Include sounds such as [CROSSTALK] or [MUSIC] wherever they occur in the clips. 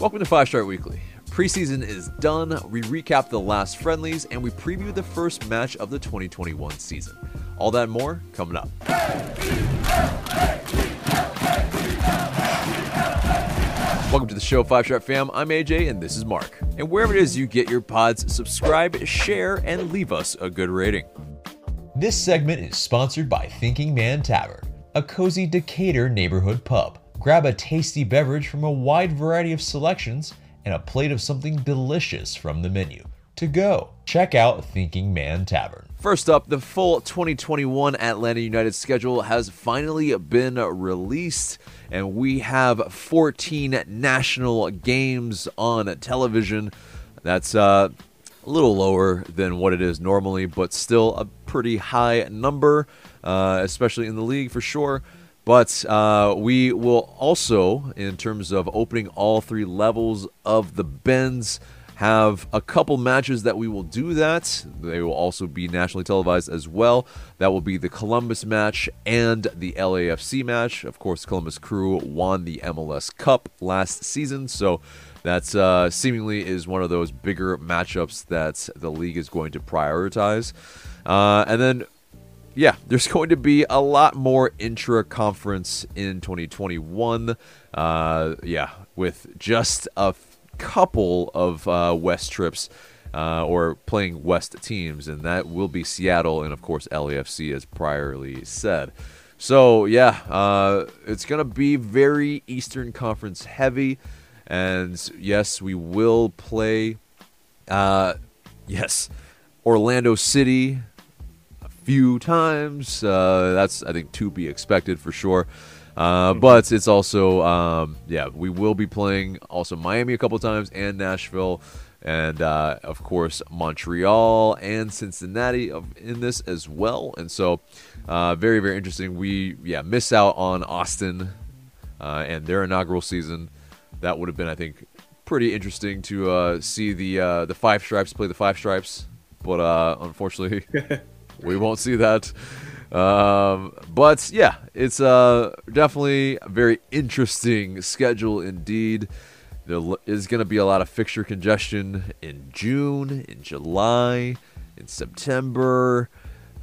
Welcome to Five Star Weekly. Preseason is done. We recap the last friendlies and we preview the first match of the 2021 season. All that more coming up. Welcome to the show, Five Star Fam. I'm AJ and this is Mark. And wherever it is you get your pods, subscribe, share, and leave us a good rating. This segment is sponsored by Thinking Man Tavern, a cozy Decatur neighborhood pub. Grab a tasty beverage from a wide variety of selections and a plate of something delicious from the menu. To go, check out Thinking Man Tavern. First up, the full 2021 Atlanta United schedule has finally been released, and we have 14 national games on television. That's uh, a little lower than what it is normally, but still a pretty high number, uh, especially in the league for sure. But uh, we will also, in terms of opening all three levels of the Benz, have a couple matches that we will do that. They will also be nationally televised as well. That will be the Columbus match and the LAFC match. Of course, Columbus Crew won the MLS Cup last season, so that's uh, seemingly is one of those bigger matchups that the league is going to prioritize. Uh, and then yeah, [LAUGHS] there's going to be a lot more intra conference in 2021. Uh, yeah, with just a couple of uh, West trips uh, or playing West teams, and that will be Seattle and, of course, LAFC, as priorly said. So, yeah, uh, it's going to be very Eastern Conference heavy. And yes, we will play, uh, yes, Orlando City few times. Uh, that's, I think, to be expected for sure. Uh, but it's also, um, yeah, we will be playing also Miami a couple times and Nashville, and uh, of course Montreal and Cincinnati in this as well. And so, uh, very very interesting. We yeah miss out on Austin uh, and their inaugural season. That would have been I think pretty interesting to uh, see the uh, the Five Stripes play the Five Stripes, but unfortunately [LAUGHS] we won't see that. Um, but yeah, it's uh, definitely a very interesting schedule indeed. There is going to be a lot of fixture congestion in June, in July, in September.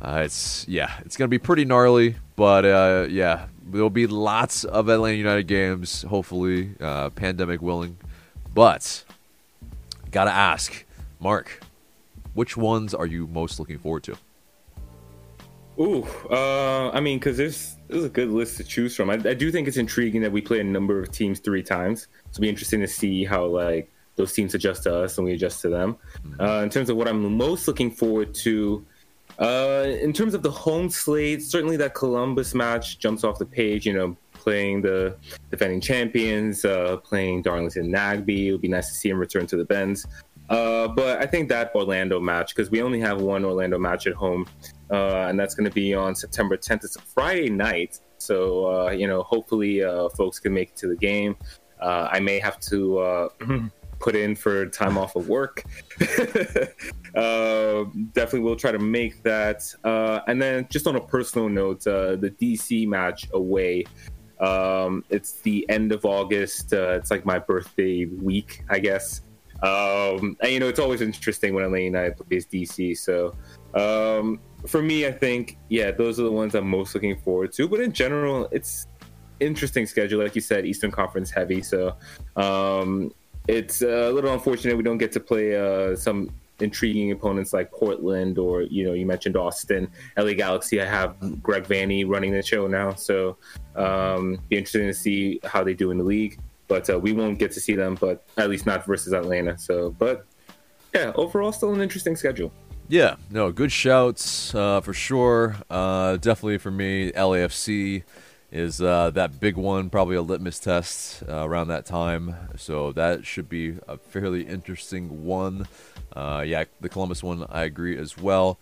Uh, it's yeah, it's going to be pretty gnarly, but uh, yeah, there'll be lots of Atlanta United games, hopefully, uh, pandemic willing. But gotta ask, Mark, which ones are you most looking forward to? Ooh, uh, I mean, because there's there's a good list to choose from. I, I, do think it's intriguing that we play a number of teams three times. It'll be interesting to see how like those teams adjust to us and we adjust to them. Mm-hmm. Uh, in terms of what I'm most looking forward to, uh, in terms of the home slate, certainly that Columbus match jumps off the page. You know, playing the defending champions, uh, playing Darlington Nagbe. It would be nice to see him return to the Benz. Uh, but I think that Orlando match, because we only have one Orlando match at home, uh, and that's going to be on September 10th. It's a Friday night, so uh, you know, hopefully, uh, folks can make it to the game. Uh, I may have to [CLEARS THROAT] put in for time off of work. [LAUGHS] Definitely, will try to make that. and then, just on a personal note, the DC match away. Um, it's the end of August. it's like my birthday week, I guess. Um, and you know, it's always interesting when Atlanta plays DC. So um, for me, I think yeah, those are the ones I'm most looking forward to. But in general, it's interesting schedule, like you said, Eastern Conference heavy. So um, it's a little unfortunate we don't get to play uh, some intriguing opponents like Portland or you know you mentioned Austin, LA Galaxy. I have Greg Vanney running the show now, so um, be interesting to see how they do in the league. But uh, we won't get to see them, but at least not versus Atlanta. So, but yeah, overall, still an interesting schedule. Yeah, no, good shouts uh, for sure. Uh, definitely for me, LAFC is uh, that big one, probably a litmus test uh, around that time. So that should be a fairly interesting one. Uh, yeah, the Columbus one, I agree as well.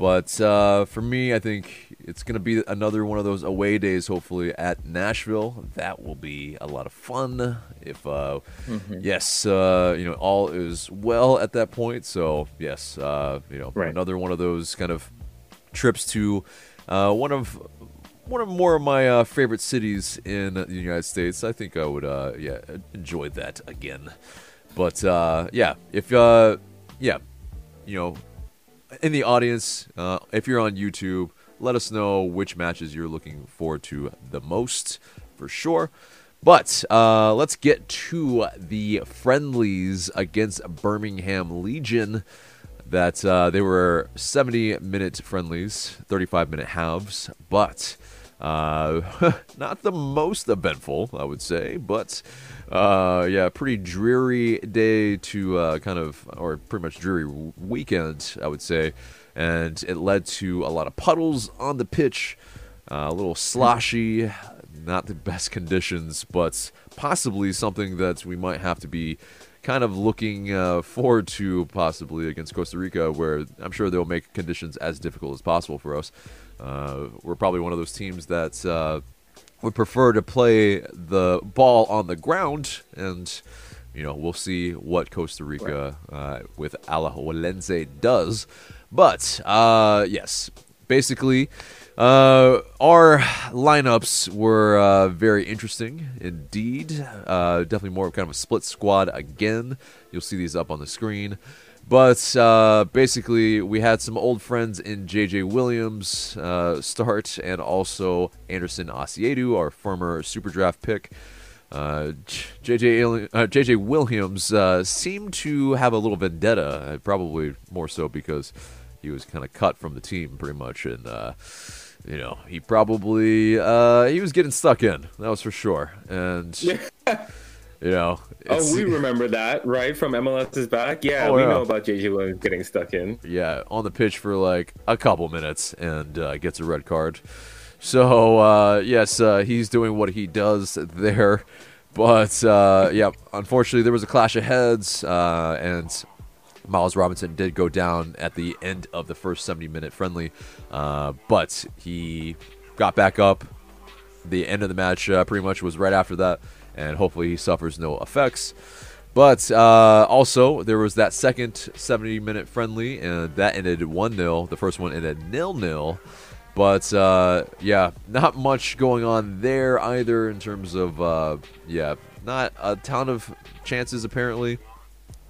But uh, for me, I think it's going to be another one of those away days, hopefully, at Nashville. That will be a lot of fun. If, uh, mm-hmm. yes, uh, you know, all is well at that point. So, yes, uh, you know, right. another one of those kind of trips to uh, one of one of more of my uh, favorite cities in the United States. I think I would, uh, yeah, enjoy that again. But uh, yeah, if uh, yeah, you know, in the audience, uh, if you're on YouTube, let us know which matches you're looking forward to the most, for sure. But uh, let's get to the friendlies against Birmingham Legion. That uh, they were 70 minute friendlies, 35 minute halves, but uh, [LAUGHS] not the most eventful, I would say. But uh, yeah, pretty dreary day to uh, kind of, or pretty much dreary weekend, I would say. And it led to a lot of puddles on the pitch, uh, a little sloshy, not the best conditions, but possibly something that we might have to be kind of looking uh, forward to possibly against Costa Rica, where I'm sure they'll make conditions as difficult as possible for us. Uh, we're probably one of those teams that uh, would prefer to play the ball on the ground, and you know we'll see what Costa Rica uh, with Alajuelense does. But uh, yes, basically. Uh, our lineups were uh, very interesting indeed. Uh, definitely more of kind of a split squad again. You'll see these up on the screen. But uh, basically, we had some old friends in JJ Williams uh, start, and also Anderson Asiedu, our former Super Draft pick. Uh, JJ uh, JJ Williams uh, seemed to have a little vendetta, uh, probably more so because he was kind of cut from the team pretty much, and uh, you know he probably he was getting stuck in. That was for sure, and. [LAUGHS] You know, oh, we [LAUGHS] remember that, right? From MLS's back. Yeah, Oh, we yeah. know about JJ Williams getting stuck in. yeah, on the pitch for like a couple minutes and uh, gets a red card. So uh, yes, uh, he's doing what he does there, but uh, yeah, unfortunately there was a clash of heads, uh, and Miles Robinson did go down at the end of the first 70 minute friendly, uh, but he got back up. The end of the match pretty much was right after that, and hopefully he suffers no effects. But uh, also, there was that second 70 minute friendly, and that ended 1 0. The first one ended nil nil. But uh, yeah, not much going on there either in terms of, uh, yeah, not a ton of chances apparently.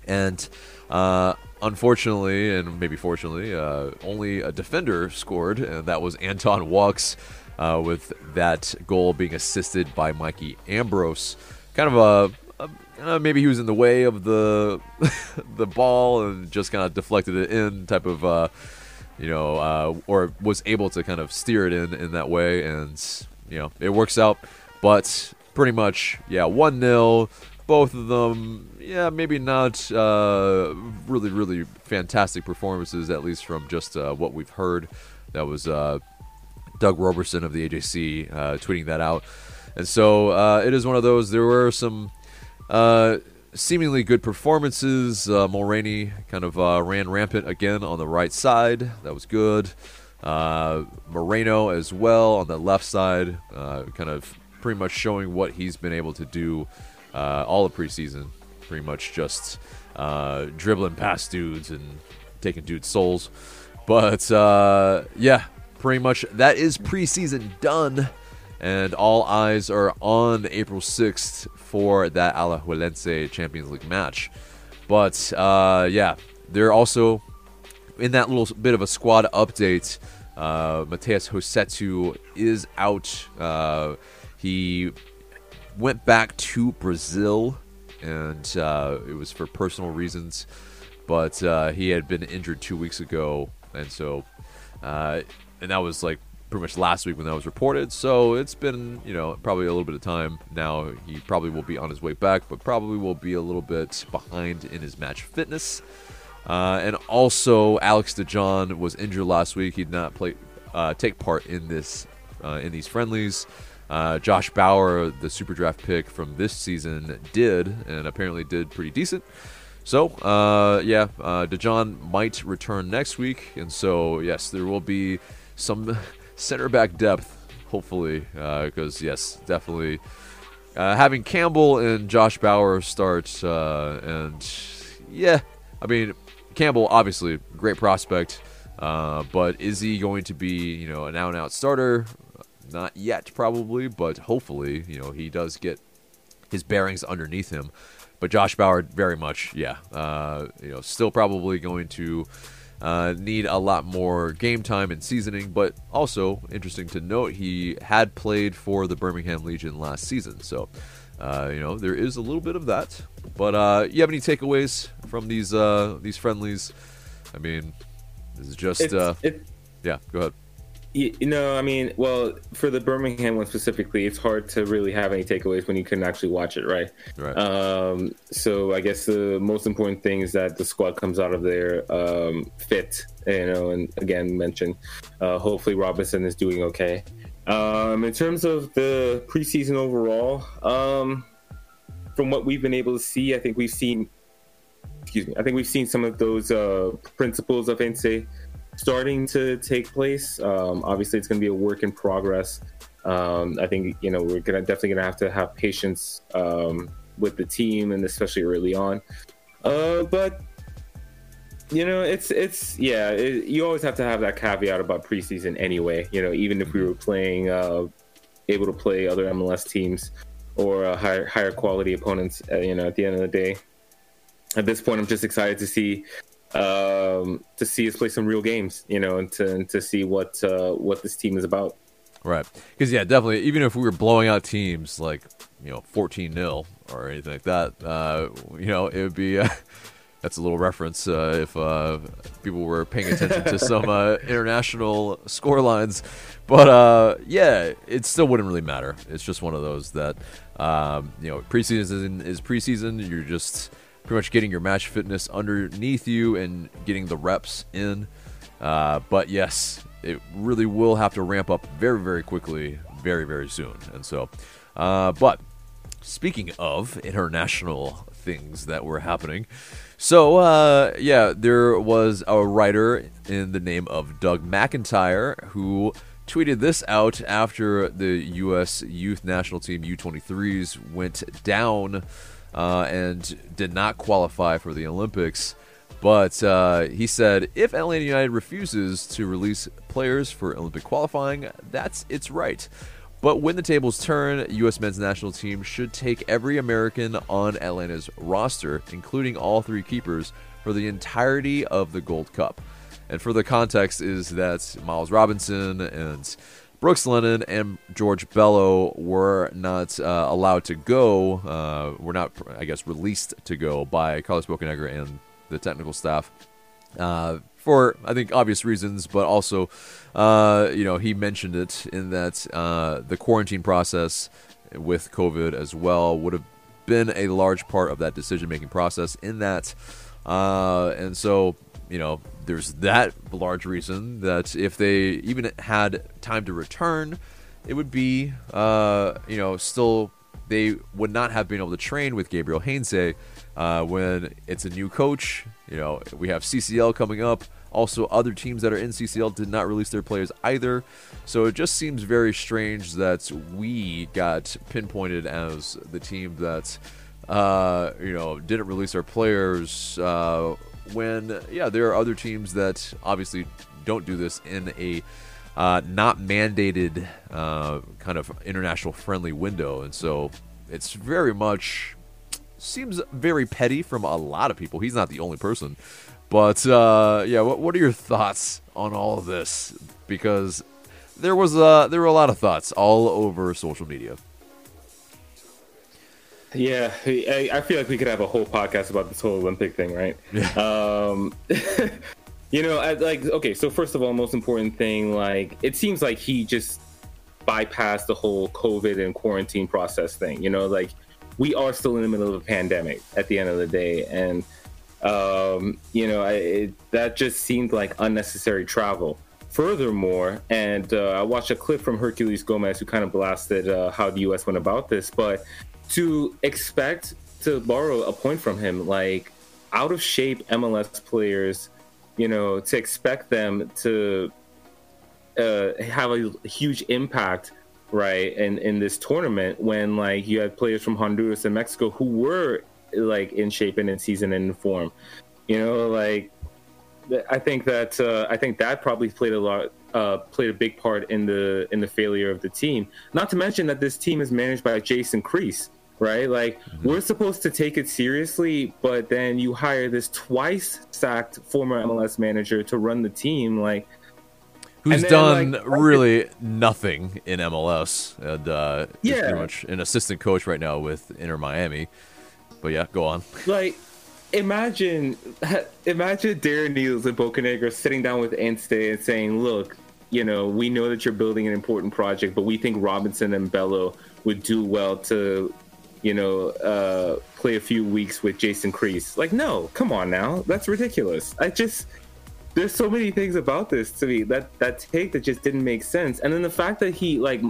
And uh, unfortunately, and maybe fortunately, uh, only a defender scored, and that was Anton Walkes, uh, with that goal being assisted by Mikey Ambrose. Kind of a, a uh, maybe he was in the way of the [LAUGHS] the ball and just kind of deflected it in type of. Uh, you know, uh, or was able to kind of steer it in in that way, and you know, it works out. But pretty much, yeah, one 0 Both of them, yeah, maybe not uh, really, really fantastic performances, at least from just uh, what we've heard. That was uh, Doug Roberson of the AJC uh, tweeting that out, and so uh, it is one of those. There were some. Uh, seemingly good performances. Uh, Mulraney kind of uh, ran rampant again on the right side. That was good. Uh, Moreno as well on the left side, uh, kind of pretty much showing what he's been able to do all of preseason. Pretty much just dribbling past dudes and taking dudes' souls. But yeah, pretty much that is preseason done and all eyes are on April 6th for that Alajuelense Champions League match. But uh, yeah, they're also in that little bit of a squad update. Uh, Matheus Rossetto is out. Uh, he went back to Brazil, and uh, it was for personal reasons. But uh, he had been injured two weeks ago, and so, uh, and that was like pretty much last week when that was reported. So it's been, you know, probably a little bit of time now. He probably will be on his way back, but probably will be a little bit behind in his match fitness. Uh, and also, Alex DeJohn was injured last week. He did not play, uh, take part in this, uh, in these friendlies. Uh, Josh Bauer, the super draft pick from this season, did, and apparently did pretty decent. So, uh, yeah, uh, DeJohn might return next week, and so yes, there will be some [LAUGHS] center back depth, hopefully, because yes, definitely uh, having Campbell and Josh Bauer start, uh, and yeah, I mean Campbell obviously great prospect, uh, but is he going to be you know an out and out starter? Not yet, probably, but hopefully, you know, he does get his bearings underneath him. But Josh Bauer, very much, yeah, uh, you know, still probably going to uh, need a lot more game time and seasoning. But also interesting to note, he had played for the Birmingham Legion last season, so uh, you know there is a little bit of that. But uh, you have any takeaways from these uh, these friendlies? I mean, this is just uh, it, yeah. Go ahead. You know, I mean, well, for the Birmingham one specifically, it's hard to really have any takeaways when you couldn't actually watch it, right? Right. Um, so I guess the most important thing is that the squad comes out of there um, fit, you know, and again, mentioned, uh, hopefully Robinson is doing okay. Um, in terms of the preseason overall, um, from what we've been able to see, I think we've seen, excuse me, I think we've seen some of those uh, principles of Heinze starting to take place. Um, obviously, it's going to be a work in progress. Um, I think you know we're gonna definitely gonna have to have patience um, with the team, and especially early on. Uh, but you know, it's it's yeah, it, you always have to have that caveat about preseason anyway. You know, even if we were playing, uh, able to play other MLS teams or uh, higher higher quality opponents, uh, you know, at the end of the day. At this point, I'm just excited to see um, to see us play some real games, you know, and to and to see what uh, what this team is about. Right, because yeah, definitely. Even if we were blowing out teams like you know fourteen 0 or anything like that, uh, you know, it would be. Uh, [LAUGHS] that's a little reference uh, if uh, people were paying attention to some uh, [LAUGHS] international score lines. But uh, yeah, it still wouldn't really matter. It's just one of those that um, you know, preseason is preseason. You're just pretty much getting your match fitness underneath you and getting the reps in. Uh, but yes, it really will have to ramp up very, very quickly, very, very soon. And so, uh, but speaking of international things that were happening, so uh, yeah, there was a writer in the name of Doug McIntyre who tweeted this out after the U.S. Youth National Team U23s went down uh, and did not qualify for the Olympics. But uh, he said if Atlanta United refuses to release players for Olympic qualifying, that's its right. But when the tables turn, U.S. men's national team should take every American on Atlanta's roster, including all three keepers, for the entirety of the Gold Cup. And for the context is that Miles Robinson and Brooks Lennon and George Bello were not uh, allowed to go, uh, were not, I guess, released to go by Carlos Bocanegra and the technical staff. Uh, for I think obvious reasons, but also, uh, you know, he mentioned it in that uh, the quarantine process with COVID as well would have been a large part of that decision making process. In that, uh, and so you know, there's that large reason that if they even had time to return, it would be, uh, you know, still they would not have been able to train with Gabriel Heinze uh, when it's a new coach. You know, we have CCL coming up. Also, other teams that are in CCL did not release their players either. So it just seems very strange that we got pinpointed as the team that, uh, you know, didn't release our players uh, when, yeah, there are other teams that obviously don't do this in a uh, not mandated uh, kind of international friendly window. And so it's very much seems very petty from a lot of people. He's not the only person. But uh, yeah, what, what are your thoughts on all of this? Because there was uh, there were a lot of thoughts all over social media. Yeah, I, feel like we could have a whole podcast about this whole Olympic thing, right? Yeah. Um, [LAUGHS] you know, I, like okay, so first of all, most important thing, like it seems like he just bypassed the whole COVID and quarantine process thing. You know, like we are still in the middle of a pandemic at the end of the day, and um, you know, I, it, that just seemed like unnecessary travel. Furthermore, and uh, I watched a clip from Herculez Gomez who kind of blasted uh, how the U.S. went about this, but to expect to borrow a point from him, like out of shape MLS players, you know, to expect them to uh, have a huge impact, right, in in this tournament when like you had players from Honduras and Mexico who were like in shape and in season and in form, you know, like I think that uh, I think that probably played a lot uh, played a big part in the in the failure of the team. Not to mention that this team is managed by Jason Kreis, right? Like mm-hmm. we're supposed to take it seriously, but then you hire this twice sacked former MLS manager to run the team, like who's then, done like, really nothing in MLS and uh, yeah, pretty much an assistant coach right now with Inter Miami. But yeah, go on. [LAUGHS] Like imagine [LAUGHS] imagine Darren Eales and Bocanegra sitting down with Heinze and saying, "Look, you know, we know that you're building an important project, but we think Robinson and Bello would do well to, you know, uh, play a few weeks with Jason Kreis." Like, no, come on now, that's ridiculous. I just there's so many things about this to me that that take that just didn't make sense, and then the fact that he like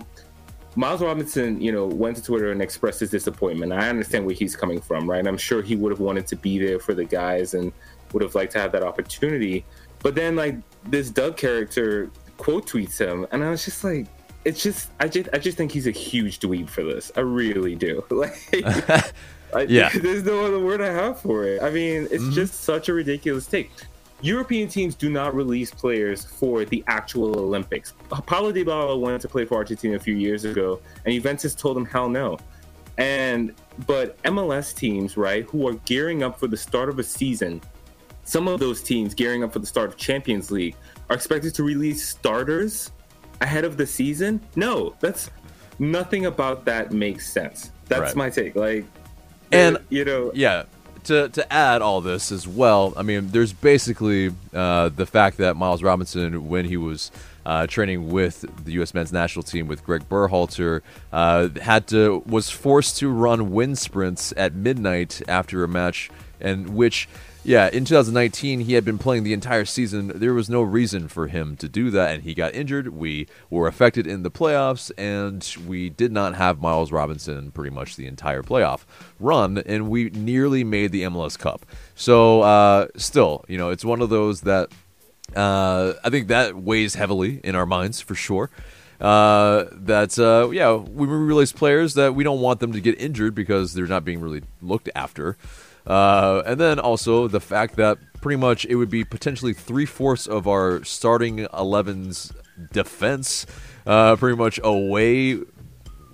Miles Robinson, you know, went to Twitter and expressed his disappointment. I understand where he's coming from, right? I'm sure he would have wanted to be there for the guys and would have liked to have that opportunity. But then, like, this Doug character quote tweets him, and I was just like, it's just, I just, I just think he's a huge dweeb for this. I really do. [LAUGHS] Like, [LAUGHS] I, yeah, there's no other word I have for it. I mean, it's mm-hmm. just such a ridiculous take. European teams do not release players for the actual Olympics. Paulo Dybala wanted to play for Argentina a few years ago, and Juventus told him hell no. And but MLS teams, right, who are gearing up for the start of a season, some of those teams gearing up for the start of Champions League are expected to release starters ahead of the season. No, that's nothing about that makes sense. That's right. my take. Like, and you know, yeah, to to add all this as well, I mean, there's basically uh, the fact that Miles Robinson, when he was uh, training with the U.S. men's national team with Greg Berhalter, uh, had to was forced to run wind sprints at midnight after a match, and which yeah, in 2019, he had been playing the entire season. There was no reason for him to do that, and he got injured. We were affected in the playoffs, and we did not have Miles Robinson pretty much the entire playoff run, and we nearly made the MLS Cup. So, uh, still, you know, it's one of those that uh, I think that weighs heavily in our minds for sure. Uh, that uh, yeah, we release players that we don't want them to get injured because they're not being really looked after. Uh, and then also the fact that pretty much it would be potentially three fourths of our starting 11's defense, uh, pretty much away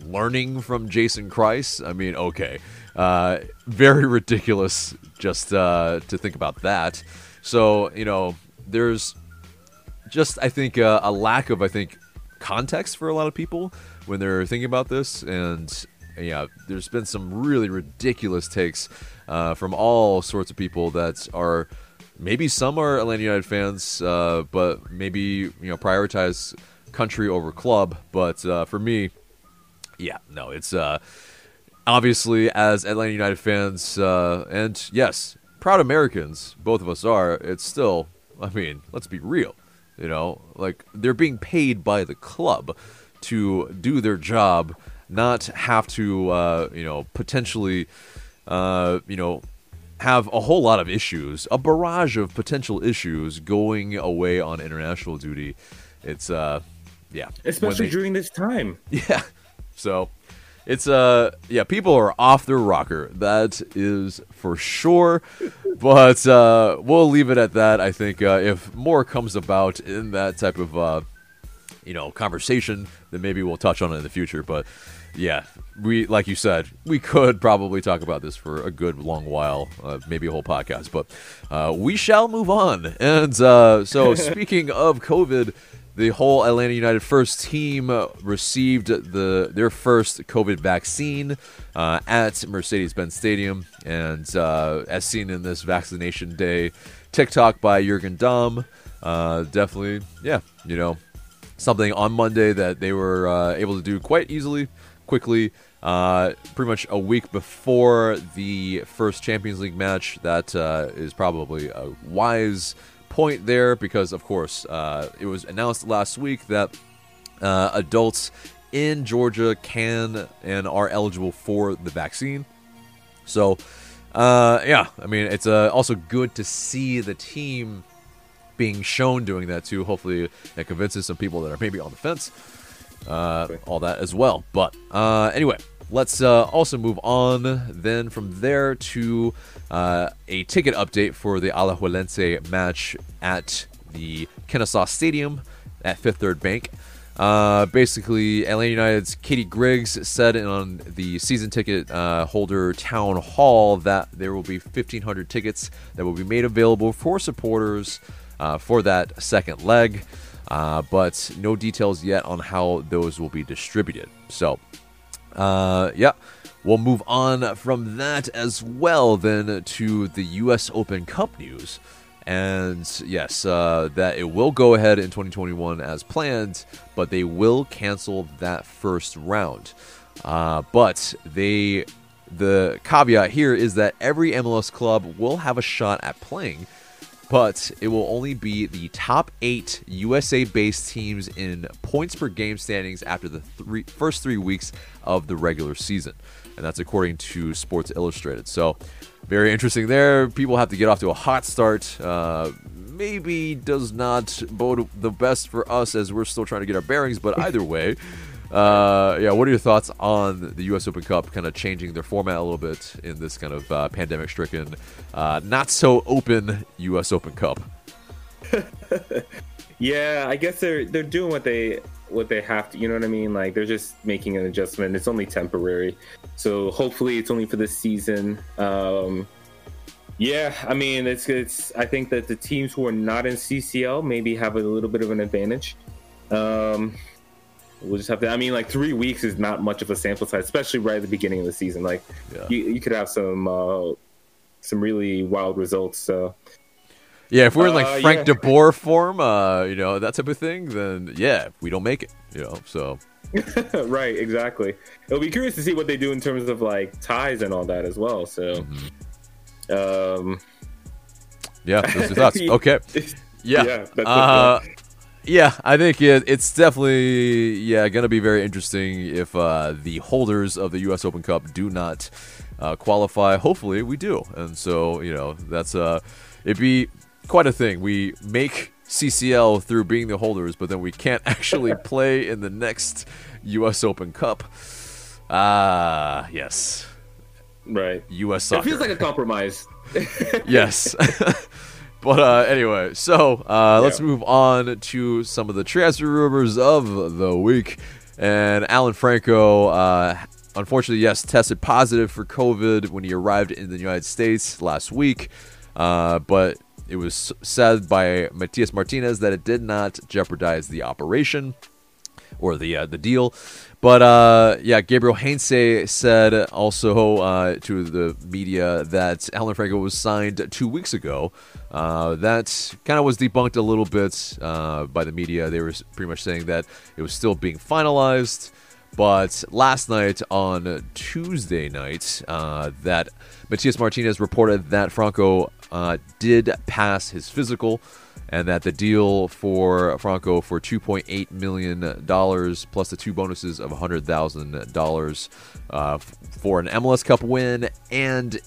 learning from Jason Kreis. I mean, okay. Uh, very [LAUGHS] ridiculous just uh, to think about that. So, you know, there's just, I think, uh, a lack of, I think, context for a lot of people when they're thinking about this. And, yeah, there's been some really ridiculous takes uh, from all sorts of people that are maybe some are Atlanta United fans, uh, but maybe you know prioritize country over club. But uh, for me, yeah, no, it's uh, obviously as Atlanta United fans, uh, and yes, proud Americans, both of us are. It's still, I mean, let's be real. You know, like they're being paid by the club to do their job, not have to, uh, you know, potentially uh, you know, have a whole lot of issues, a barrage of potential issues going away on international duty. It's uh, yeah, especially they, during this time. [LAUGHS] Yeah, so it's uh, yeah, people are off their rocker. That is for sure. but uh, we'll leave it at that. I think uh, if more comes about in that type of uh, you know conversation, then maybe we'll touch on it in the future. But yeah, we like you said, we could probably talk about this for a good long while, uh, maybe a whole podcast, but uh, we shall move on. And uh, so, [LAUGHS] speaking of COVID, the whole Atlanta United first team received the their first COVID vaccine uh, at Mercedes-Benz Stadium, and uh, as seen in this vaccination day TikTok by Jurgen uh, definitely, yeah, you know, something on Monday that they were able to do quite easily quickly. Uh, pretty much a week before the first Champions League match. That uh, is probably a wise point there because, of course, uh, it was announced last week that uh, adults in Georgia can and are eligible for the vaccine. So, uh, yeah, I mean, it's uh, also good to see the team being shown doing that too. Hopefully, it convinces some people that are maybe on the fence uh, all that as well. But uh, anyway, let's uh, also move on then from there to uh, a ticket update for the Alajuelense match at the Kennesaw Stadium at Fifth Third Bank. Uh, basically, Atlanta United's Katie Griggs said on the season ticket uh, holder town hall that there will be 1,500 tickets that will be made available for supporters uh, for that second leg, uh, but no details yet on how those will be distributed. So, uh, yeah. We'll move on from that as well then to the U.S. Open Cup news. And yes, uh, that it will go ahead in 2021 as planned, but they will cancel that first round. Uh, but they, the caveat here is that every MLS club will have a shot at playing, but it will only be the top eight USA based teams in points per game standings after the three, first three weeks of the regular season. And that's according to Sports Illustrated. So, very interesting there. People have to get off to a hot start. Uh, maybe does not bode the best for us as we're still trying to get our bearings, but either way. Uh, yeah, what are your thoughts on the U.S. Open Cup kind of changing their format a little bit in this kind of uh, pandemic stricken, uh, not so open U.S. Open Cup? [LAUGHS] yeah, I guess they're they're doing what they what they have to. You know what I mean? Like they're just making an adjustment. It's only temporary, so hopefully it's only for this season. Um, yeah, I mean it's it's. I think that the teams who are not in CCL maybe have a little bit of an advantage. Um, we'll just have to. I mean, like three weeks is not much of a sample size, especially right at the beginning of the season. Like yeah. you, you could have some uh, some really wild results. So yeah, if we're in like uh, Frank yeah. De Boer form, uh, you know that type of thing, then yeah, we don't make it. You know, so [LAUGHS] right, exactly. It'll be curious to see what they do in terms of like ties and all that as well. So, mm-hmm. um, yeah, those are thoughts. [LAUGHS] Okay, yeah, yeah, uh, yeah. I think it, it's definitely yeah going to be very interesting if uh, the holders of the U.S. Open Cup do not uh, qualify. Hopefully, we do, and so you know that's uh, it'd be quite a thing. We make CCL through being the holders, but then we can't [LAUGHS] actually [LAUGHS] play in the next U.S. Open Cup. Ah, yes. Right. U.S. soccer. It feels like a compromise. [LAUGHS] yes. But uh, anyway, so uh, let's move on to some of the transfer rumors of the week. And Alan Franco, uh, unfortunately, yes, tested positive for COVID when he arrived in the United States last week. Uh, but it was said by Matias Martinez that it did not jeopardize the operation or the uh, the deal. But uh, yeah, Gabriel Heinze said also uh, to the media that Alan Franco was signed two weeks ago. Uh, that kind of was debunked a little bit uh, by the media. They were pretty much saying that it was still being finalized. But last night on Tuesday night, uh, that Matias Martinez reported that Franco uh, did pass his physical, and that the deal for Franco for $2.8 million plus the two bonuses of $100,000 uh, for an MLS Cup win, and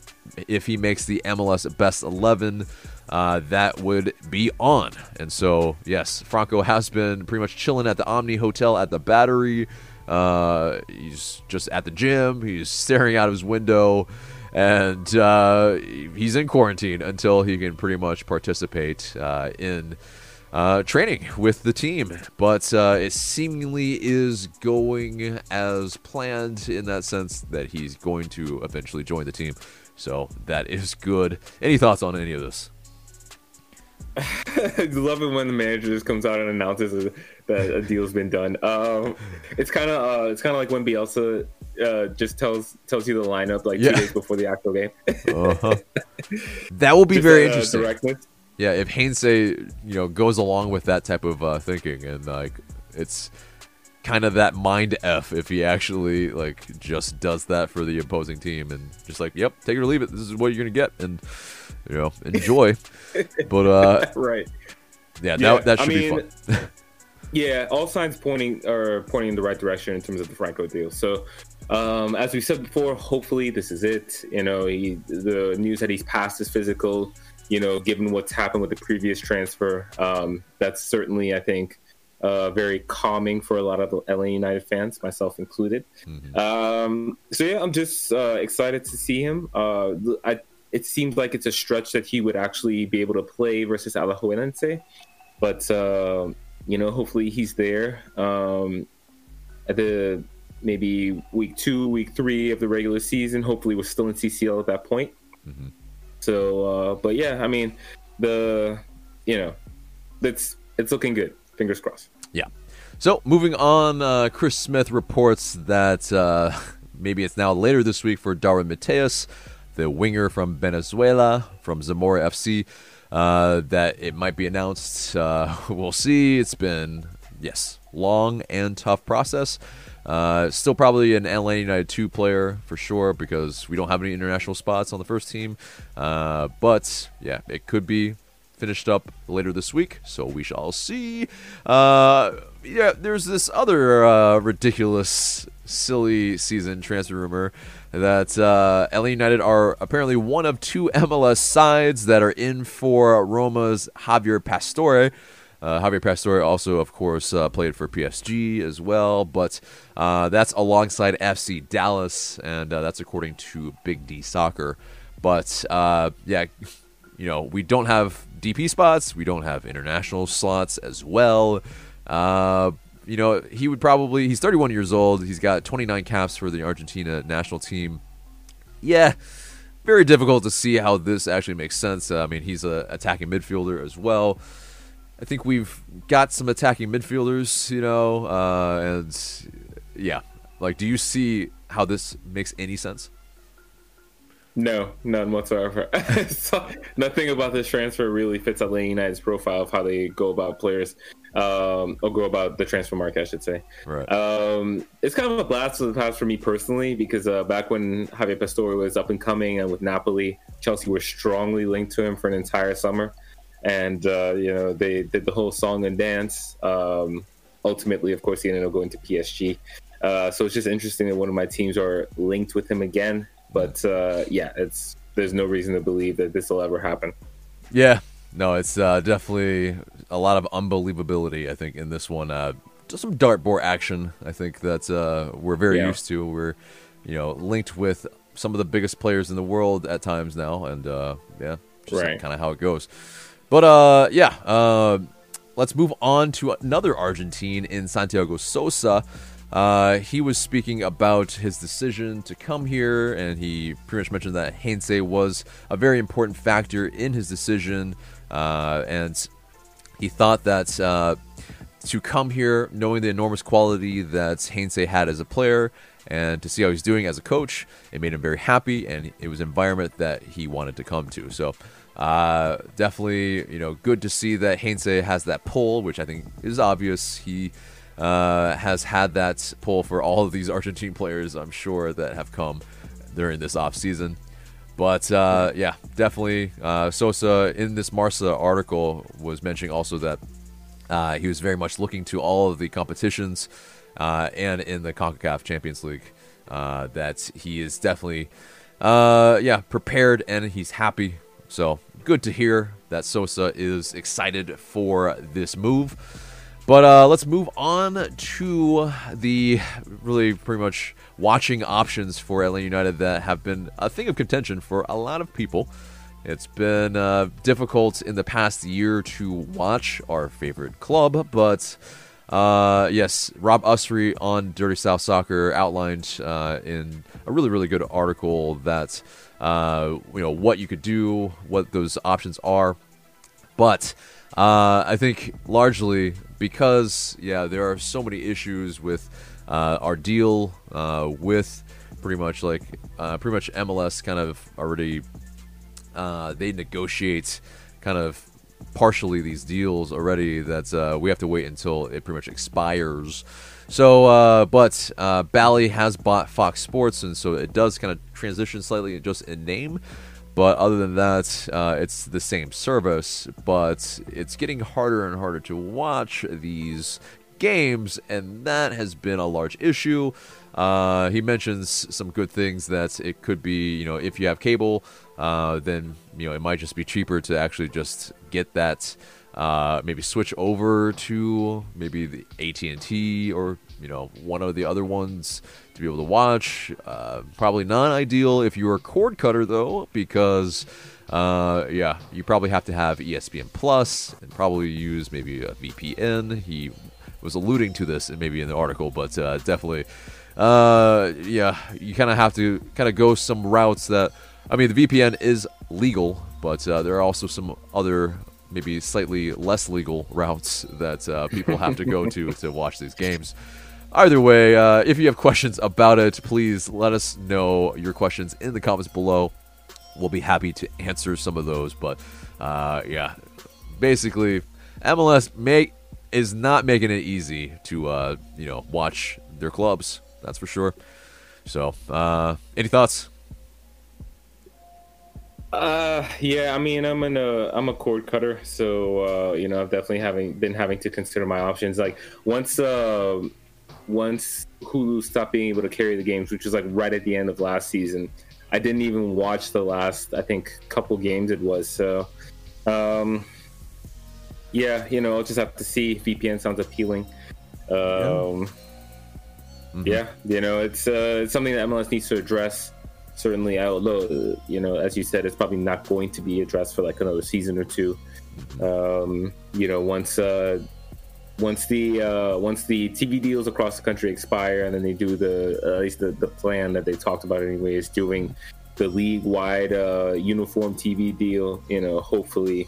if he makes the MLS Best 11, uh, that would be on. And so, yes, Franco has been pretty much chilling at the Omni Hotel at the Battery. Uh, he's just at the gym. He's staring out of his window and uh, he's in quarantine until he can pretty much participate uh, in uh, training with the team. But uh, it seemingly is going as planned in that sense that he's going to eventually join the team. So that is good. Any thoughts on any of this? [LAUGHS] Love it when the manager just comes out and announces that a deal's been done. Um, it's kind of uh, it's kind of like when Bielsa uh, just tells tells you the lineup like yeah. two days before the actual game. uh-huh. [LAUGHS] That will be just very interesting. Directness. Yeah, if Heinze you know goes along with that type of uh, thinking and like it's kind of that mind f if he actually like just does that for the opposing team and just like yep take it or leave it this is what you're gonna get and you know enjoy [LAUGHS] but uh right yeah, yeah that, that should I mean, be fun [LAUGHS] yeah all signs pointing are pointing in the right direction in terms of the franco deal so um, as we said before, hopefully this is it. You know, he, the news that he's passed his physical, you know, given what's happened with the previous transfer, um, that's certainly, I think, uh, very calming for a lot of the LA United fans, myself included. Mm-hmm. Um, so yeah, I'm just uh, excited to see him. Uh, I, it seems like it's a stretch that he would actually be able to play versus Alajuelense, but uh, you know, hopefully he's there um, at the maybe week two, week three of the regular season. Hopefully, we're still in CCL at that point. Mm-hmm. So, uh, but yeah, I mean, the you know, it's it's looking good. Fingers crossed. Yeah. So moving on, uh, Chris Smith reports that uh, [LAUGHS] maybe it's now later this week for Darwin Matheus, the winger from Venezuela from Zamora FC, uh, that it might be announced. Uh, [LAUGHS] we'll see. It's been yes, long and tough process. Uh, still probably an LA United 2 player for sure because we don't have any international spots on the first team. Uh, but yeah, it could be finished up later this week, so we shall see. Uh, yeah, there's this other uh, ridiculous, silly season transfer rumor that uh, LA United are apparently one of two [LAUGHS] MLS sides that are in for Roma's Javier Pastore. Uh, Javier Pastore also, of course, uh, played for PSG as well, but uh, that's alongside FC Dallas, and uh, that's according to Big D Soccer. But uh, yeah, you know, we don't have DP spots, we don't have international slots as well. You know, he would probably, he's 31 years old, he's got 29 caps for the Argentina national team. Yeah very difficult to see how this actually makes sense. Uh, I mean, he's a attacking midfielder as well. I think we've got some attacking midfielders, you know, uh, and yeah, like, do you see how this makes any sense? No, none whatsoever. [LAUGHS] so, nothing about this transfer really fits LA United's profile of how they go about players, um, or go about the transfer market, I should say. Right. Um, it's kind of a blast of the past for me personally because uh, back when Javier Pastore was up and coming and with Napoli, Chelsea were strongly linked to him for an entire summer and uh, you know they did the whole song and dance. Um, ultimately, of course, he ended up going to PSG. Uh, so it's just interesting that one of my teams are linked with him again. But uh, yeah, it's there's no reason to believe that this will ever happen. Yeah, no, it's uh, definitely a lot of unbelievability. I think in this one, uh, just some dartboard action. I think that uh, we're very yeah. used to. We're you know linked with some of the biggest players in the world at times now, and yeah, just right. kind of how it goes. But uh, yeah, uh, let's move on to another Argentine in Santiago Sosa. Uh, he was speaking about his decision to come here, and he pretty much mentioned that Heinze was a very important factor in his decision, uh, and he thought that uh, to come here, knowing the enormous quality that Heinze had as a player, and to see how he's doing as a coach, it made him very happy, and it was an environment that he wanted to come to. So uh, definitely, you know, good to see that Heinze has that pull, which I think is obvious. He uh, has had that pull for all of these Argentine players, I'm sure, that have come during this off season. But uh, yeah, definitely. Uh, Sosa in this Marca article was mentioning also that uh, he was very much looking to all of the competitions uh, and in the CONCACAF Champions League. Uh, that he is definitely, uh, yeah, prepared and he's happy. So good to hear that Sosa is excited for this move. But uh, let's move on to the really pretty much watching options for LA United that have been a thing of contention for a lot of people. It's been uh, difficult in the past year to watch our favorite club, but uh, yes, Rob Usry on Dirty South Soccer outlined uh, in a really, really good article that uh, you know what you could do, what those options are. But uh, I think largely because yeah, there are so many issues with uh, our deal uh, with pretty much like uh, pretty much MLS kind of already uh, they negotiate kind of partially these deals already that uh, we have to wait until it pretty much expires. So, uh, but uh, Bally has bought Fox Sports, and so it does kind of transition slightly just in name. But other than that, uh, it's the same service, but it's getting harder and harder to watch these games, and that has been a large issue. Uh, he mentions some good things that it could be, you know, if you have cable, uh, then you know it might just be cheaper to actually just get that uh, maybe switch over to maybe the AT and T or you know one of the other ones to be able to watch. Uh, probably not ideal if you're a cord cutter though, because uh, yeah, you probably have to have ESPN Plus and probably use maybe a VPN. He was alluding to this and maybe in the article, but uh, definitely, uh, yeah, you kind of have to kind of go some routes that. I mean, the VPN is legal, but uh, there are also some other maybe slightly less legal routes that uh, people have to go to to watch these games. Either way, uh, if you have questions about it, please let us know your questions in the comments below. We'll be happy to answer some of those. But uh, yeah, basically, MLS make is not making it easy to uh, you know watch their clubs. That's for sure. So, uh, any thoughts? Uh, yeah. I mean, I'm in a I'm a cord cutter, so uh, you know, I've definitely having been having to consider my options. Like once uh, once Hulu stopped being able to carry the games, which was like right at the end of last season, I didn't even watch the last I think couple games it was. So, um, yeah, you know, I'll just have to see. VPN sounds appealing. Um, yeah. Mm-hmm. yeah, you know, it's uh, it's something that MLS needs to address certainly although you know as you said it's probably not going to be addressed for like another season or two. Um, you know once uh, once the uh, once the TV deals across the country expire and then they do the uh, at least the, the plan that they talked about anyway is doing the league wide uh, uniform TV deal you know hopefully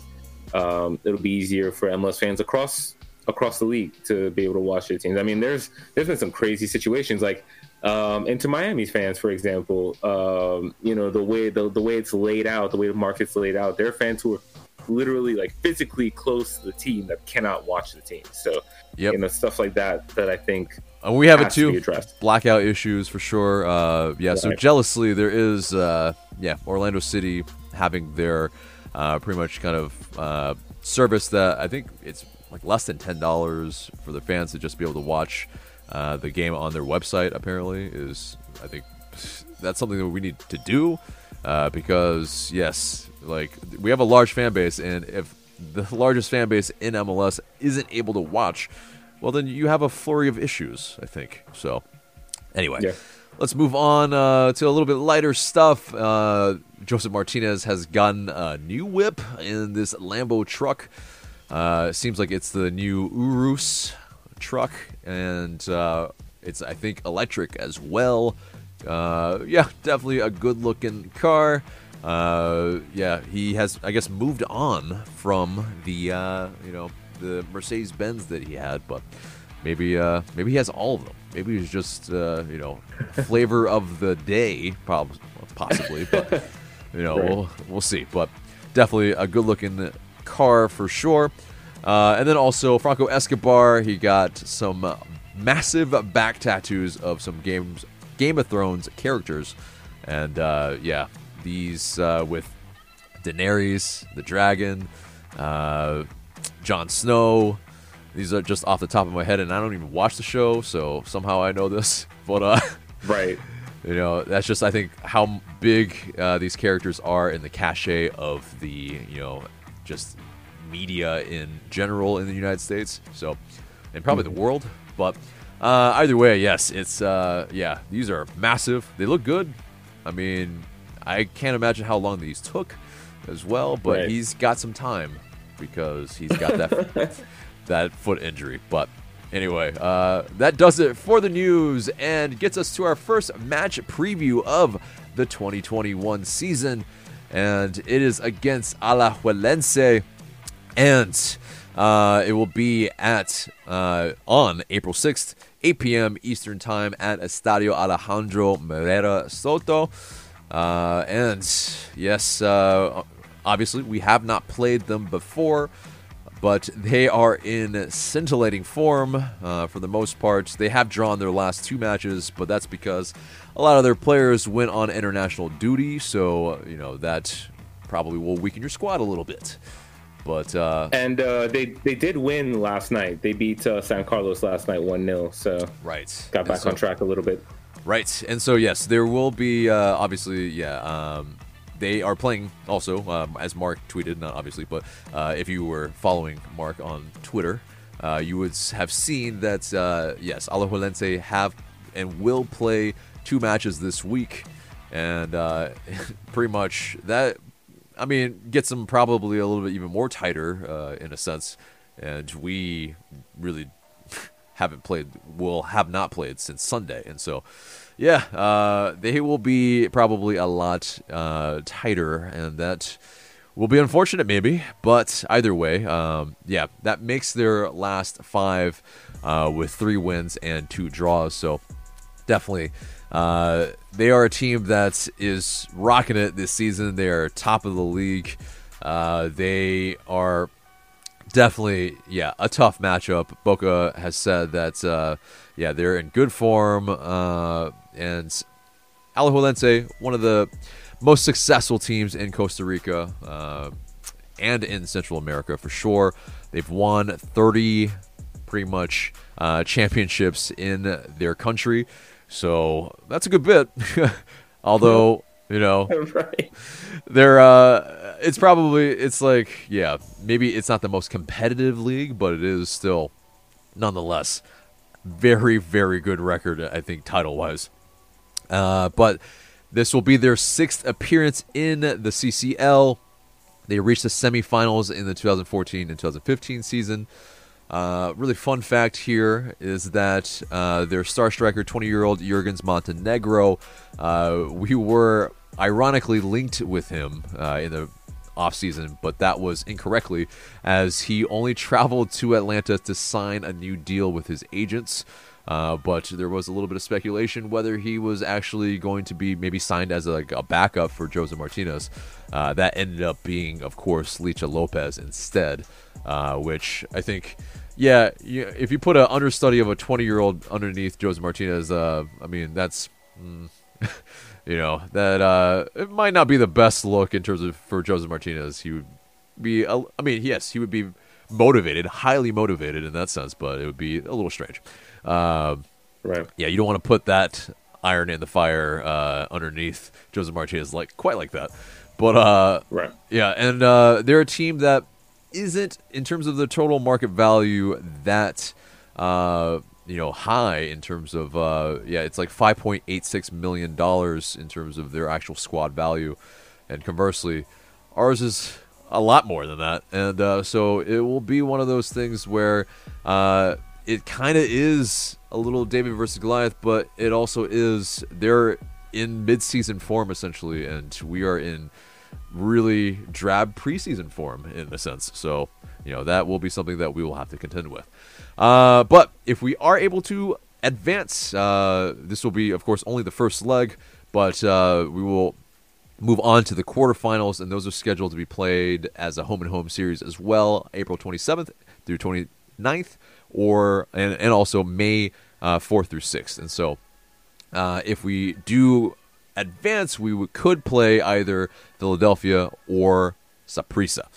um, it'll be easier for MLS fans across across the league to be able to watch their teams. I mean there's there's been some crazy situations like um, Inter Miami's fans, for example, um, you know the way the, the way it's laid out, the way the market's laid out, there are fans who are literally like physically close to the team that cannot watch the team. So yep. you know stuff like that that I think uh, we have it too. Blackout issues for sure. Uh, yeah. Right. So jealously, there is uh, yeah Orlando City having their uh, pretty much kind of uh, service that I think it's like less than ten dollars for the fans to just be able to watch uh, the game on their website apparently is I think that's something that we need to do uh, because yes, like we have a large fan base, and if the largest fan base in MLS isn't able to watch, well then you have a flurry of issues. I think so. Anyway. Yeah. Let's move on uh, to a little bit lighter stuff. Uh, Josef Martinez has gotten a new whip in this Lambo truck. Uh, seems like it's the new Urus truck, and uh, it's I think electric as well. Uh, yeah, definitely a good looking car. Uh, yeah, he has I guess moved on from the uh, you know the Mercedes Benz that he had, but maybe uh, maybe he has all of them. Maybe he's just uh, you know [LAUGHS] flavor of the day, possibly, but you know right. we'll we'll see. But definitely a good looking car for sure. Uh, and then also Franco Escobar, he got some uh, massive back tattoos of some games, Game of Thrones characters, and uh, yeah, these uh, with Daenerys, the dragon, uh, Jon Snow. These are just off the top of my head, and I don't even watch the show, so somehow I know this. [LAUGHS] But uh, right, [LAUGHS] you know, that's just I think how big these characters are in the cachet of the you know just media in general in the United States. So, and probably the world. But uh, either way, yes, it's uh, yeah, these are massive. They look good. I mean, I can't imagine how long these took as well. But right. he's got some time because he's got that [LAUGHS] that foot injury. But anyway, uh, that does it for the news and gets us to our first match preview of the 2021 season. And it is against Alajuelense and uh, it will be at uh, on April 6th, 8 p.m. Eastern Time at Estadio Alejandro Morera Soto. Uh, and yes, uh, obviously, we have not played them before, but they are in scintillating form uh, for the most part. They have drawn their last two matches, but that's because a lot of their players went on international duty, so, you know, that probably will weaken your squad a little bit. But uh, and uh, they they did win last night. They beat uh, San Carlos last night one 0 So right, got back so, on track a little bit. Right, and so yes, there will be uh, obviously yeah. Um, they are playing also, um, as Mark tweeted, not obviously, but uh, if you were following Mark on Twitter, uh, you would have seen that, uh, yes, Alajuelense have and will play two matches this week. And uh, [LAUGHS] pretty much that, I mean, gets them probably a little bit even more tighter uh, in a sense. And we really [LAUGHS] haven't played, will have not played since Sunday. And so, yeah, uh, they will be probably a lot uh, tighter, and that will be unfortunate, maybe. But either way, um, yeah, that makes their last five uh, with three wins and two draws. So definitely. Uh, they are a team that is rocking it this season. They are top of the league. Uh, they are definitely, yeah, a tough matchup. Boca has said that, uh, yeah, they're in good form. Uh, and Alajuelense, one of the most successful teams in Costa Rica uh, and in Central America for sure. They've won 30 pretty much championships in their country. So that's a good bit. [LAUGHS] Although, you know, [LAUGHS] right. they're uh it's probably it's like yeah, maybe it's not the most competitive league, but it is still nonetheless very very good record I think title wise. Uh but this will be their sixth appearance in the CCL. They reached the semifinals in the 2014 and 2015 season. Uh, really fun fact here is that uh, their star striker, 20 year old Jurguens Montenegro, uh, we were ironically linked with him uh, in the offseason, but that was incorrectly as he only traveled to Atlanta to sign a new deal with his agents. Uh, but there was a little bit of speculation whether he was actually going to be maybe signed as a, a backup for Josef Martinez. Uh, that ended up being, of course, Licha Lopez instead, uh, which I think, yeah, you, if you put an understudy of a 20 year old underneath Josef Martinez, uh, I mean, that's. Mm, [LAUGHS] you know that uh, it might not be the best look in terms of for Josef Martinez. He would be, I mean, yes, he would be motivated, highly motivated in that sense, but it would be a little strange. Um, Right. yeah, you don't want to put that iron in the fire uh, underneath Josef Martinez like quite like that. But uh, Right. yeah, and uh, they're a team that isn't in terms of the total market value that uh, you know high in terms of uh, yeah, it's like five point eight six million dollars in terms of their actual squad value, and conversely, ours is a lot more than that, and uh, so it will be one of those things where uh, it kind of is a little David versus Goliath, but it also is they're in mid-season form essentially, and we are in really drab preseason form in a sense. So you know that will be something that we will have to contend with. Uh, but if we are able to advance, uh, this will be, of course, only the first leg, but uh, we will move on to the quarterfinals, and those are scheduled to be played as a home and home series as well, April 27th through 29th, or and, and also May uh, 4th through 6th. And so, uh, if we do advance, we could play either Philadelphia or Saprissa.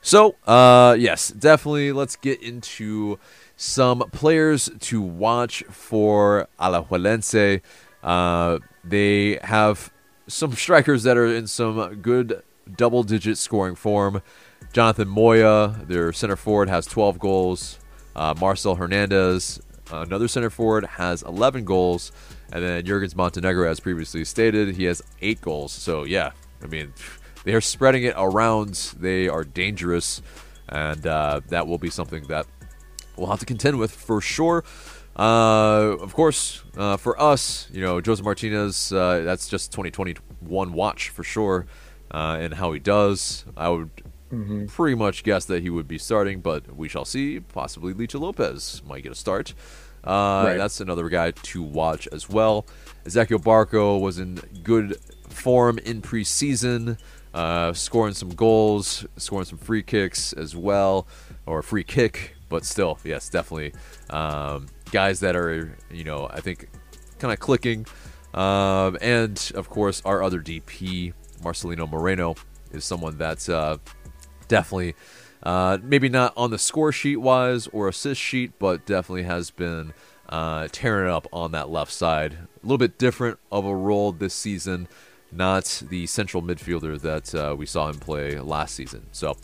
So, uh, yes, definitely let's get into some players to watch for Alajuelense. Uh, they have some strikers that are in some good double digit scoring form. Jonathan Moya, their center forward, has 12 goals. Uh, Marcel Hernandez, another center forward, has 11 goals. And then Jurguens Montenegro, as previously stated, he has 8 goals. So, yeah, I mean, they are spreading it around. They are dangerous. And uh, that will be something that we'll have to contend with for sure. Uh, of course, uh, for us, you know, Josef Martinez, uh, that's just 2021 watch for sure, uh, and how he does. I would pretty much guess that he would be starting, but we shall see. Possibly Licha Lopez might get a start. Uh, Right. That's another guy to watch as well. Ezequiel Barco was in good form in preseason, uh, scoring some goals, scoring some free kicks as well, or a free kick, but still, yes, definitely um, guys that are, you know, I think kind of clicking. Um, and of course, our other DP, Marcelino Moreno, is someone that's uh, definitely uh, maybe not on the score sheet wise or assist sheet, but definitely has been uh, tearing up on that left side. A little bit different of a role this season. not the central midfielder that uh, we saw him play last season. So,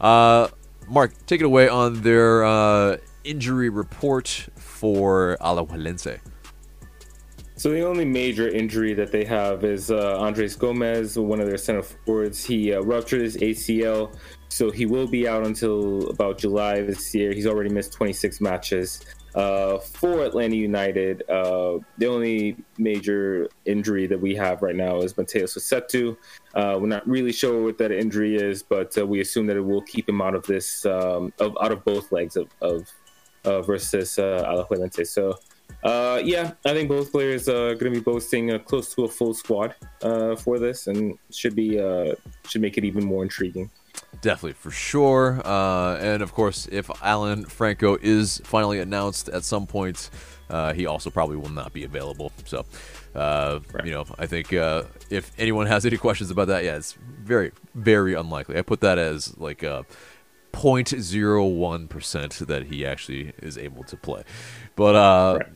uh, Mark, take it away on their uh, injury report for Alajuelense. So the only major injury that they have is uh, Andres Gomez, one of their center forwards. He uh, ruptured his ACL, so he will be out until about July this year. He's already missed 26 matches. Uh, for Atlanta United, uh, the only major injury that we have right now is Matheus Rossetto. Uh, we're not really sure what that injury is, but uh, we assume that it will keep him out of this, um, of, out of both legs of, of versus uh, Alajuelense. So uh, yeah, I think both players are going to be boasting uh, close to a full squad uh, for this, and should be uh, should make it even more intriguing. Definitely, for sure. Uh, and of course, if Alan Franco is finally announced at some point, uh, he also probably will not be available. So, right. you know, I think if anyone has any questions about that, yeah, it's very, very unlikely. I put that as like a 0.01% that he actually is able to play. But uh, right.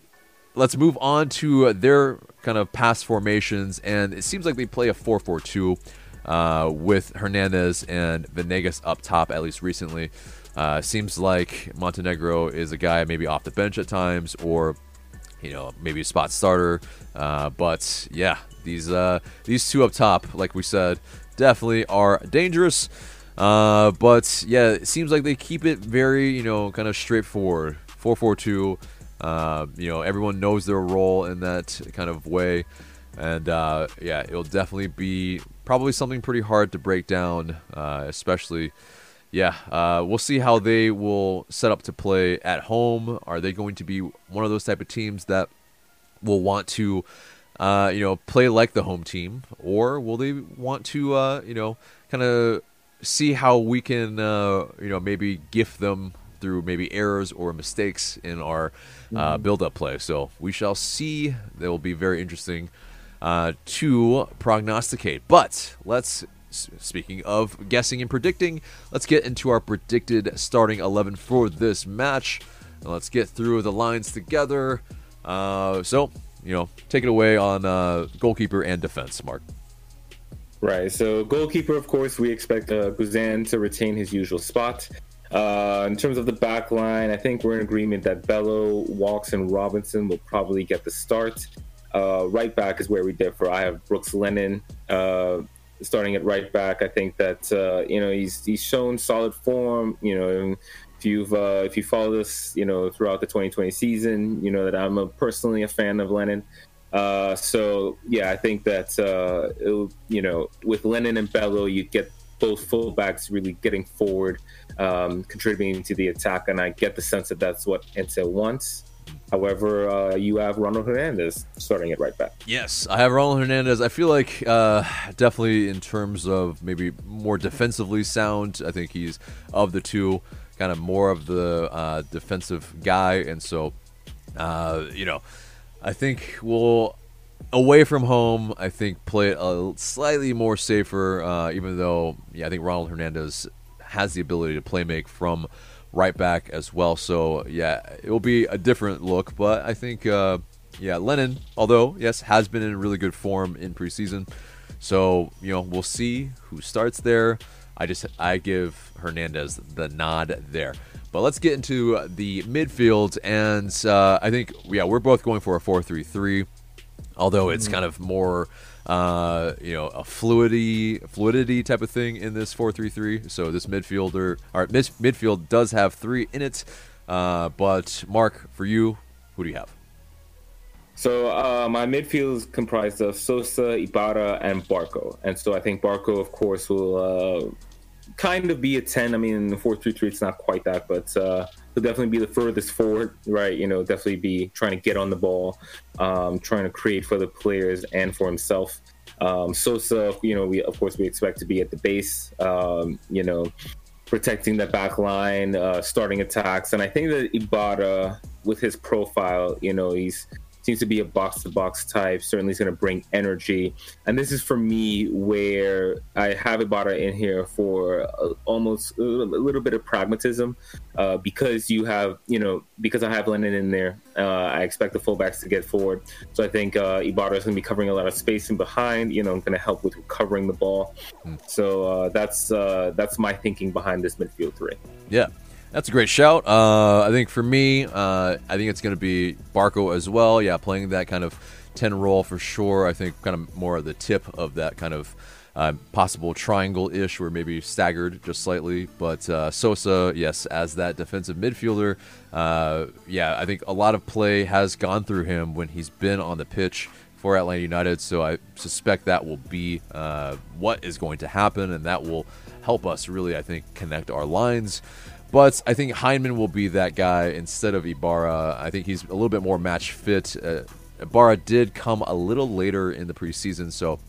Let's move on to their kind of past formations. And it seems like they play a 4 4 2 uh, with Hernandez and Venegas up top, at least recently. Uh, seems like Montenegro is a guy maybe off the bench at times or you know maybe a spot starter uh, but yeah these uh, these two up top like we said definitely are dangerous uh, but yeah, it seems like they keep it very, you know, kind of straightforward. 442. Uh, you know, everyone knows their role in that kind of way. And uh, yeah, it'll definitely be probably something pretty hard to break down, uh, especially. Yeah, uh, we'll see how they will set up to play at home. Are they going to be one of those type of teams that will want to, uh, you know, play like the home team, or will they want to, uh, you know, kind of see how we can, you know, maybe gift them through maybe errors or mistakes in our uh, mm-hmm. build-up play. So we shall see. They will be very interesting uh, to prognosticate. But let's, speaking of guessing and predicting, let's get into our predicted starting eleven for this match. And let's get through the lines together. Uh, so you know, take it away on uh, goalkeeper and defense, Mark. Right. So goalkeeper, of course, we expect uh, Guzan to retain his usual spot. Uh, in terms of the back line, I think we're in agreement that Bello, Walkes, and Robinson will probably get the start. Uh, right back is where we differ. I have Brooks Lennon uh, starting at right back. I think that uh, you know he's he's shown solid form. You know, if you've uh, if you follow us, you know throughout the 2020 season, you know that I'm a, personally a fan of Lennon. Uh, so yeah, I think that you know with Lennon and Bello, you get both fullbacks really getting forward, um, contributing to the attack, and I get the sense that that's what Heinze wants. However, uh, you have Ronald Hernandez starting at right back. Yes, I have Ronald Hernandez. I feel like uh, definitely in terms of maybe more defensively sound, I think he's of the two kind of more of the uh, defensive guy, and so uh, you know I think we'll away from home. I think play it a slightly more safer. Uh, even though, yeah, I think Ronald Hernandez has the ability to play make from right back as well. So yeah, it will be a different look. But I think, uh, yeah, Lennon, although yes, has been in really good form in preseason. So you know, we'll see who starts there. I just I give Hernandez the nod there. But let's get into the midfield, and uh, I think yeah we're both going for a four-three-three, although it's mm-hmm. kind of more uh, you know a fluidity fluidity type of thing in this four-three-three. So this midfielder or mid- midfield does have three in it. Uh, but Mark, for you, who do you have? So uh, my midfield is comprised of Sosa, Ibarra, and Barco, and so I think Barco, of course, will uh, kind of be a 10. I mean, in the 4 3 3, it's not quite that, but uh, he'll definitely be the furthest forward, right? You know, definitely be trying to get on the ball, um, trying to create for the players and for himself. Um, Sosa, you know, we of course we expect to be at the base, um, you know, protecting the back line, uh, starting attacks. And I think that Ibarra, with his profile, you know, he's seems to be a box to box type. Certainly, is going to bring energy. And this is for me where I have Ibarra in here for uh, almost a little bit of pragmatism uh, because you have, you know, because I have Lennon in there. Uh, I expect the fullbacks to get forward. So I think uh, Ibarra is going to be covering a lot of space in behind. You know, going to help with recovering the ball. Mm. So uh, that's uh, that's my thinking behind this midfield three. Yeah. That's a great shout. Uh, I think for me, uh, I think it's going to be Barco as well. Yeah, playing that kind of 10 role for sure. I think kind of more of the tip of that kind of uh, possible triangle ish, where maybe staggered just slightly. But uh, Sosa, yes, as that defensive midfielder, uh, yeah, I think a lot of play has gone through him when he's been on the pitch for Atlanta United. So I suspect that will be uh, what is going to happen, and that will help us really, I think, connect our lines. But I think Hyndman will be that guy instead of Ibarra. I think he's a little bit more match fit. Uh, Ibarra did come a little later in the preseason, so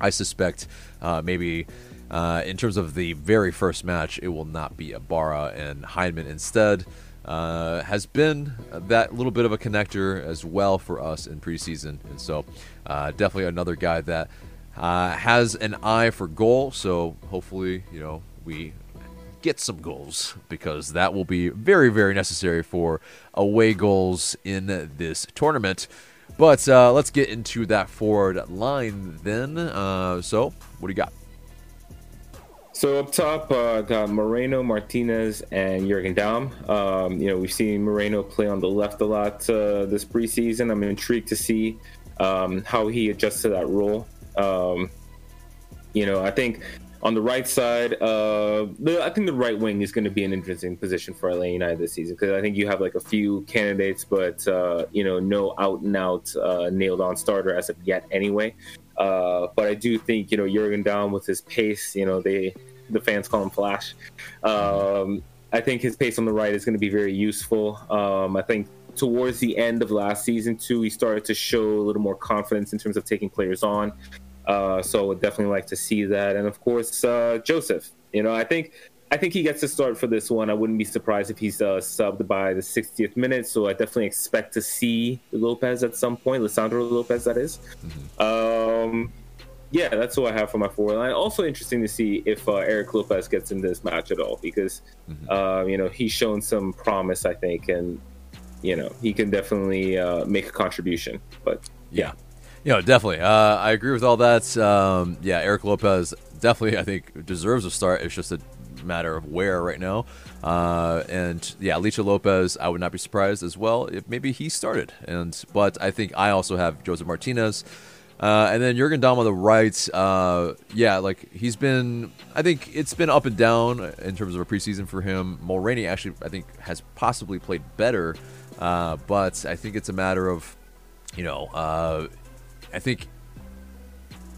I suspect uh, maybe uh, in terms of the very first match, it will not be Ibarra and Hyndman instead. Uh, has been that little bit of a connector as well for us in preseason, and so uh, definitely another guy that uh, has an eye for goal. So hopefully, you know, we get some goals because that will be very, very necessary for away goals in this tournament. But uh, let's get into that forward line then. Uh, so, what do you got? So up top, uh, got Moreno, Martinez, and Jurgen Damm. Um, you know, we've seen Moreno play on the left a lot uh, this preseason. I'm intrigued to see um, how he adjusts to that role. Um, you know, I think on the right side, uh, the, I think the right wing is going to be an interesting position for LA United this season because I think you have like a few candidates, but uh, you know, no out and out uh, nailed on starter as of yet, anyway. Uh, but I do think you know Jurgen Damm with his pace, you know, they the fans call him Flash. Um, I think his pace on the right is going to be very useful. Um, I think towards the end of last season too, he started to show a little more confidence in terms of taking players on. Uh, so I would definitely like to see that. And of course, uh, Josef. You know, I think I think he gets to start for this one. I wouldn't be surprised if he's uh, subbed by the 60th minute. So I definitely expect to see Lopez at some point, Lisandro Lopez, that is. Mm-hmm. Um, yeah, that's who I have for my forward line. Also interesting to see if uh, Eric Lopez gets in this match at all because, mm-hmm. uh, you know, he's shown some promise, I think, and you know he can definitely uh, make a contribution. But yeah. You know, definitely. Uh, I agree with all that. Um, yeah, Eric Lopez definitely, I think, deserves a start. It's just a matter of where right now. Uh, and yeah, Licha Lopez, I would not be surprised as well if maybe he started. And but I think I also have Josef Martinez. Uh, and then Jurgen Damm on the right, uh, yeah, like he's been, I think it's been up and down in terms of a preseason for him. Mulraney actually, I think, has possibly played better, uh, but I think it's a matter of, you know, uh, I think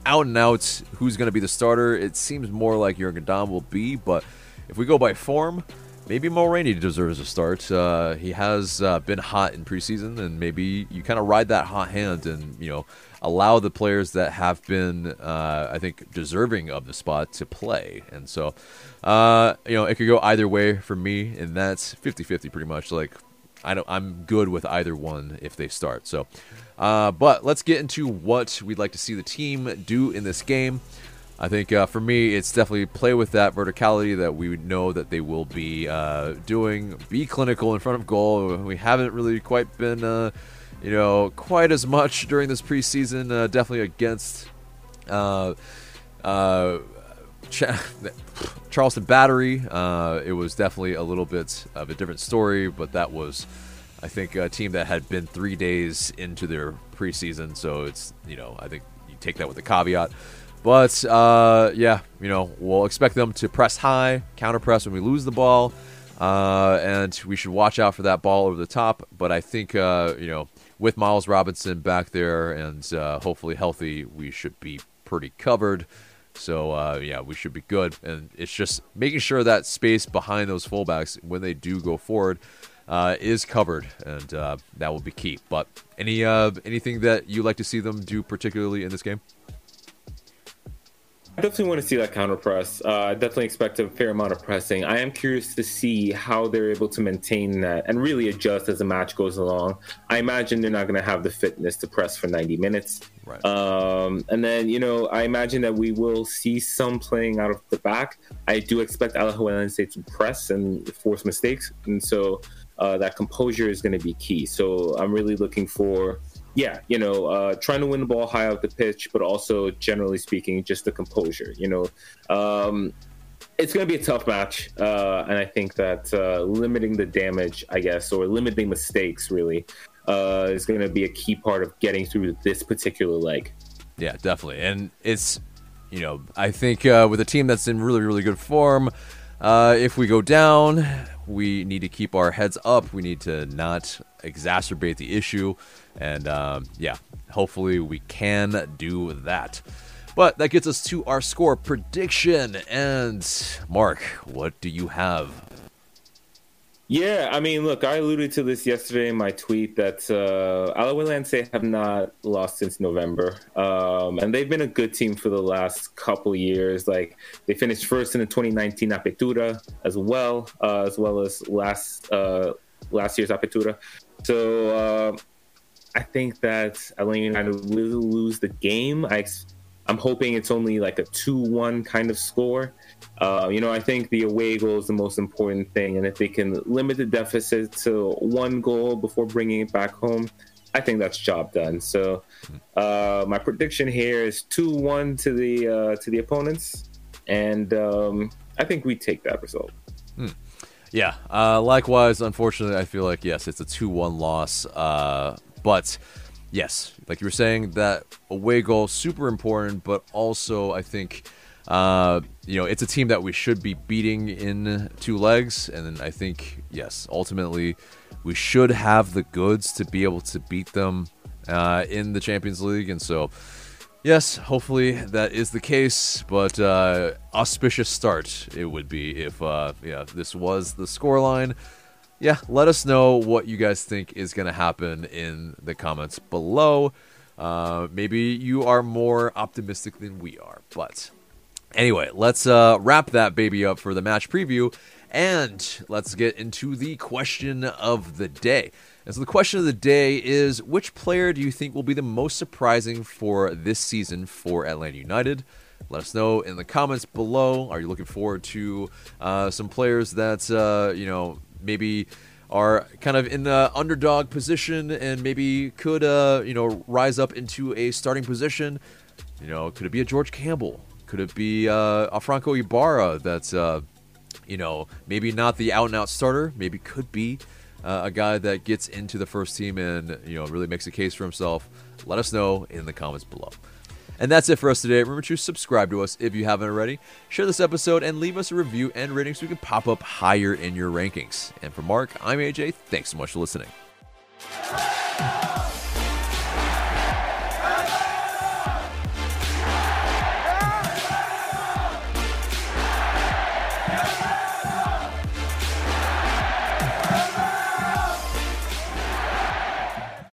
out and out, who's going to be the starter? It seems more like Jurgen Damm will be, but if we go by form, maybe Mulraney deserves a start. Uh, he has uh, been hot in preseason, and maybe you kind of ride that hot hand and you know allow the players that have been, uh, I think, deserving of the spot to play. And so, uh, you know, it could go either way for me, and that's 50-50 pretty much. Like I don't, I'm good with either one if they start. So. Uh, but let's get into what we'd like to see the team do in this game. I think uh, for me, it's definitely play with that verticality that we know that they will be uh, doing. Be clinical in front of goal. We haven't really quite been, uh, you know, quite as much during this preseason. Uh, definitely against uh, Ch- Charleston Battery. it was definitely a little bit of a different story, but that was I think a team that had been three days into their preseason, so it's you know I think you take that with a caveat. But uh, yeah, you know we'll expect them to press high, counter press when we lose the ball, uh, and we should watch out for that ball over the top. But I think uh, you know with Miles Robinson back there and uh, hopefully healthy, we should be pretty covered. So uh, yeah, we should be good. And it's just making sure that space behind those fullbacks when they do go forward uh, is covered, and uh, that will be key. But any uh, anything that you like to see them do particularly in this game? I definitely want to see that counter press. Uh, I definitely expect a fair amount of pressing. I am curious to see how they're able to maintain that and really adjust as the match goes along. I imagine they're not going to have the fitness to press for 90 minutes. Right. Um, and then, you know, I imagine that we will see some playing out of the back. I do expect Alajuelense to press and force mistakes. And so uh, that composure is going to be key. So I'm really looking for yeah, you know, uh, trying to win the ball high out the pitch, but also generally speaking, just the composure. You know, um, it's going to be a tough match, uh, and I think that uh, limiting the damage, I guess, or limiting mistakes, really, uh, is going to be a key part of getting through this particular leg. Yeah, definitely, and it's, you know, I think uh, with a team that's in really, really good form. Uh, if we go down, we need to keep our heads up. We need to not exacerbate the issue. And um, yeah, hopefully we can do that. But that gets us to our score prediction. And Mark, what do you have? Yeah, I mean, look, I alluded to this yesterday in my tweet that uh, Alajuelense have not lost since November, um, and they've been a good team for the last couple years. Like they finished first in the 2019 Apertura as well, uh, as well as last uh, last year's Apertura. So uh, I think that Atlanta United will lose the game. I, I'm hoping it's only like a 2 1 kind of score. Uh, you know, I think the away goal is the most important thing. And if they can limit the deficit to one goal before bringing it back home, I think that's job done. So uh, my prediction here is 2 1 to the uh, to the opponents. And um, I think we take that result. Hmm. Yeah. Uh, likewise, unfortunately, I feel like, yes, it's a 2 1 loss. Uh, but yes, like you were saying, that away goal super important, but also I think uh, you know it's a team that we should be beating in two legs, and I think yes, ultimately we should have the goods to be able to beat them uh, in the Champions League, and so. Yes, hopefully that is the case, but uh, auspicious start it would be if uh, yeah this was the scoreline yeah, let us know what you guys think is going to happen in the comments below. Uh, maybe you are more optimistic than we are. But anyway, let's uh, wrap that baby up for the match preview and let's get into the question of the day. And so the question of the day is which player do you think will be the most surprising for this season for Atlanta United? Let us know in the comments below. Are you looking forward to uh, some players that, uh, you know, maybe are kind of in the underdog position and maybe could uh, you know rise up into a starting position. You know, could it be a George Campbell? Could it be uh, a Franco Ibarra that's uh, you know maybe not the out and out starter, maybe could be uh, a guy that gets into the first team and you know really makes a case for himself. Let us know in the comments below. And that's it for us today. Remember to subscribe to us if you haven't already. Share this episode and leave us a review and rating so we can pop up higher in your rankings. And for Mark, I'm AJ. Thanks so much for listening.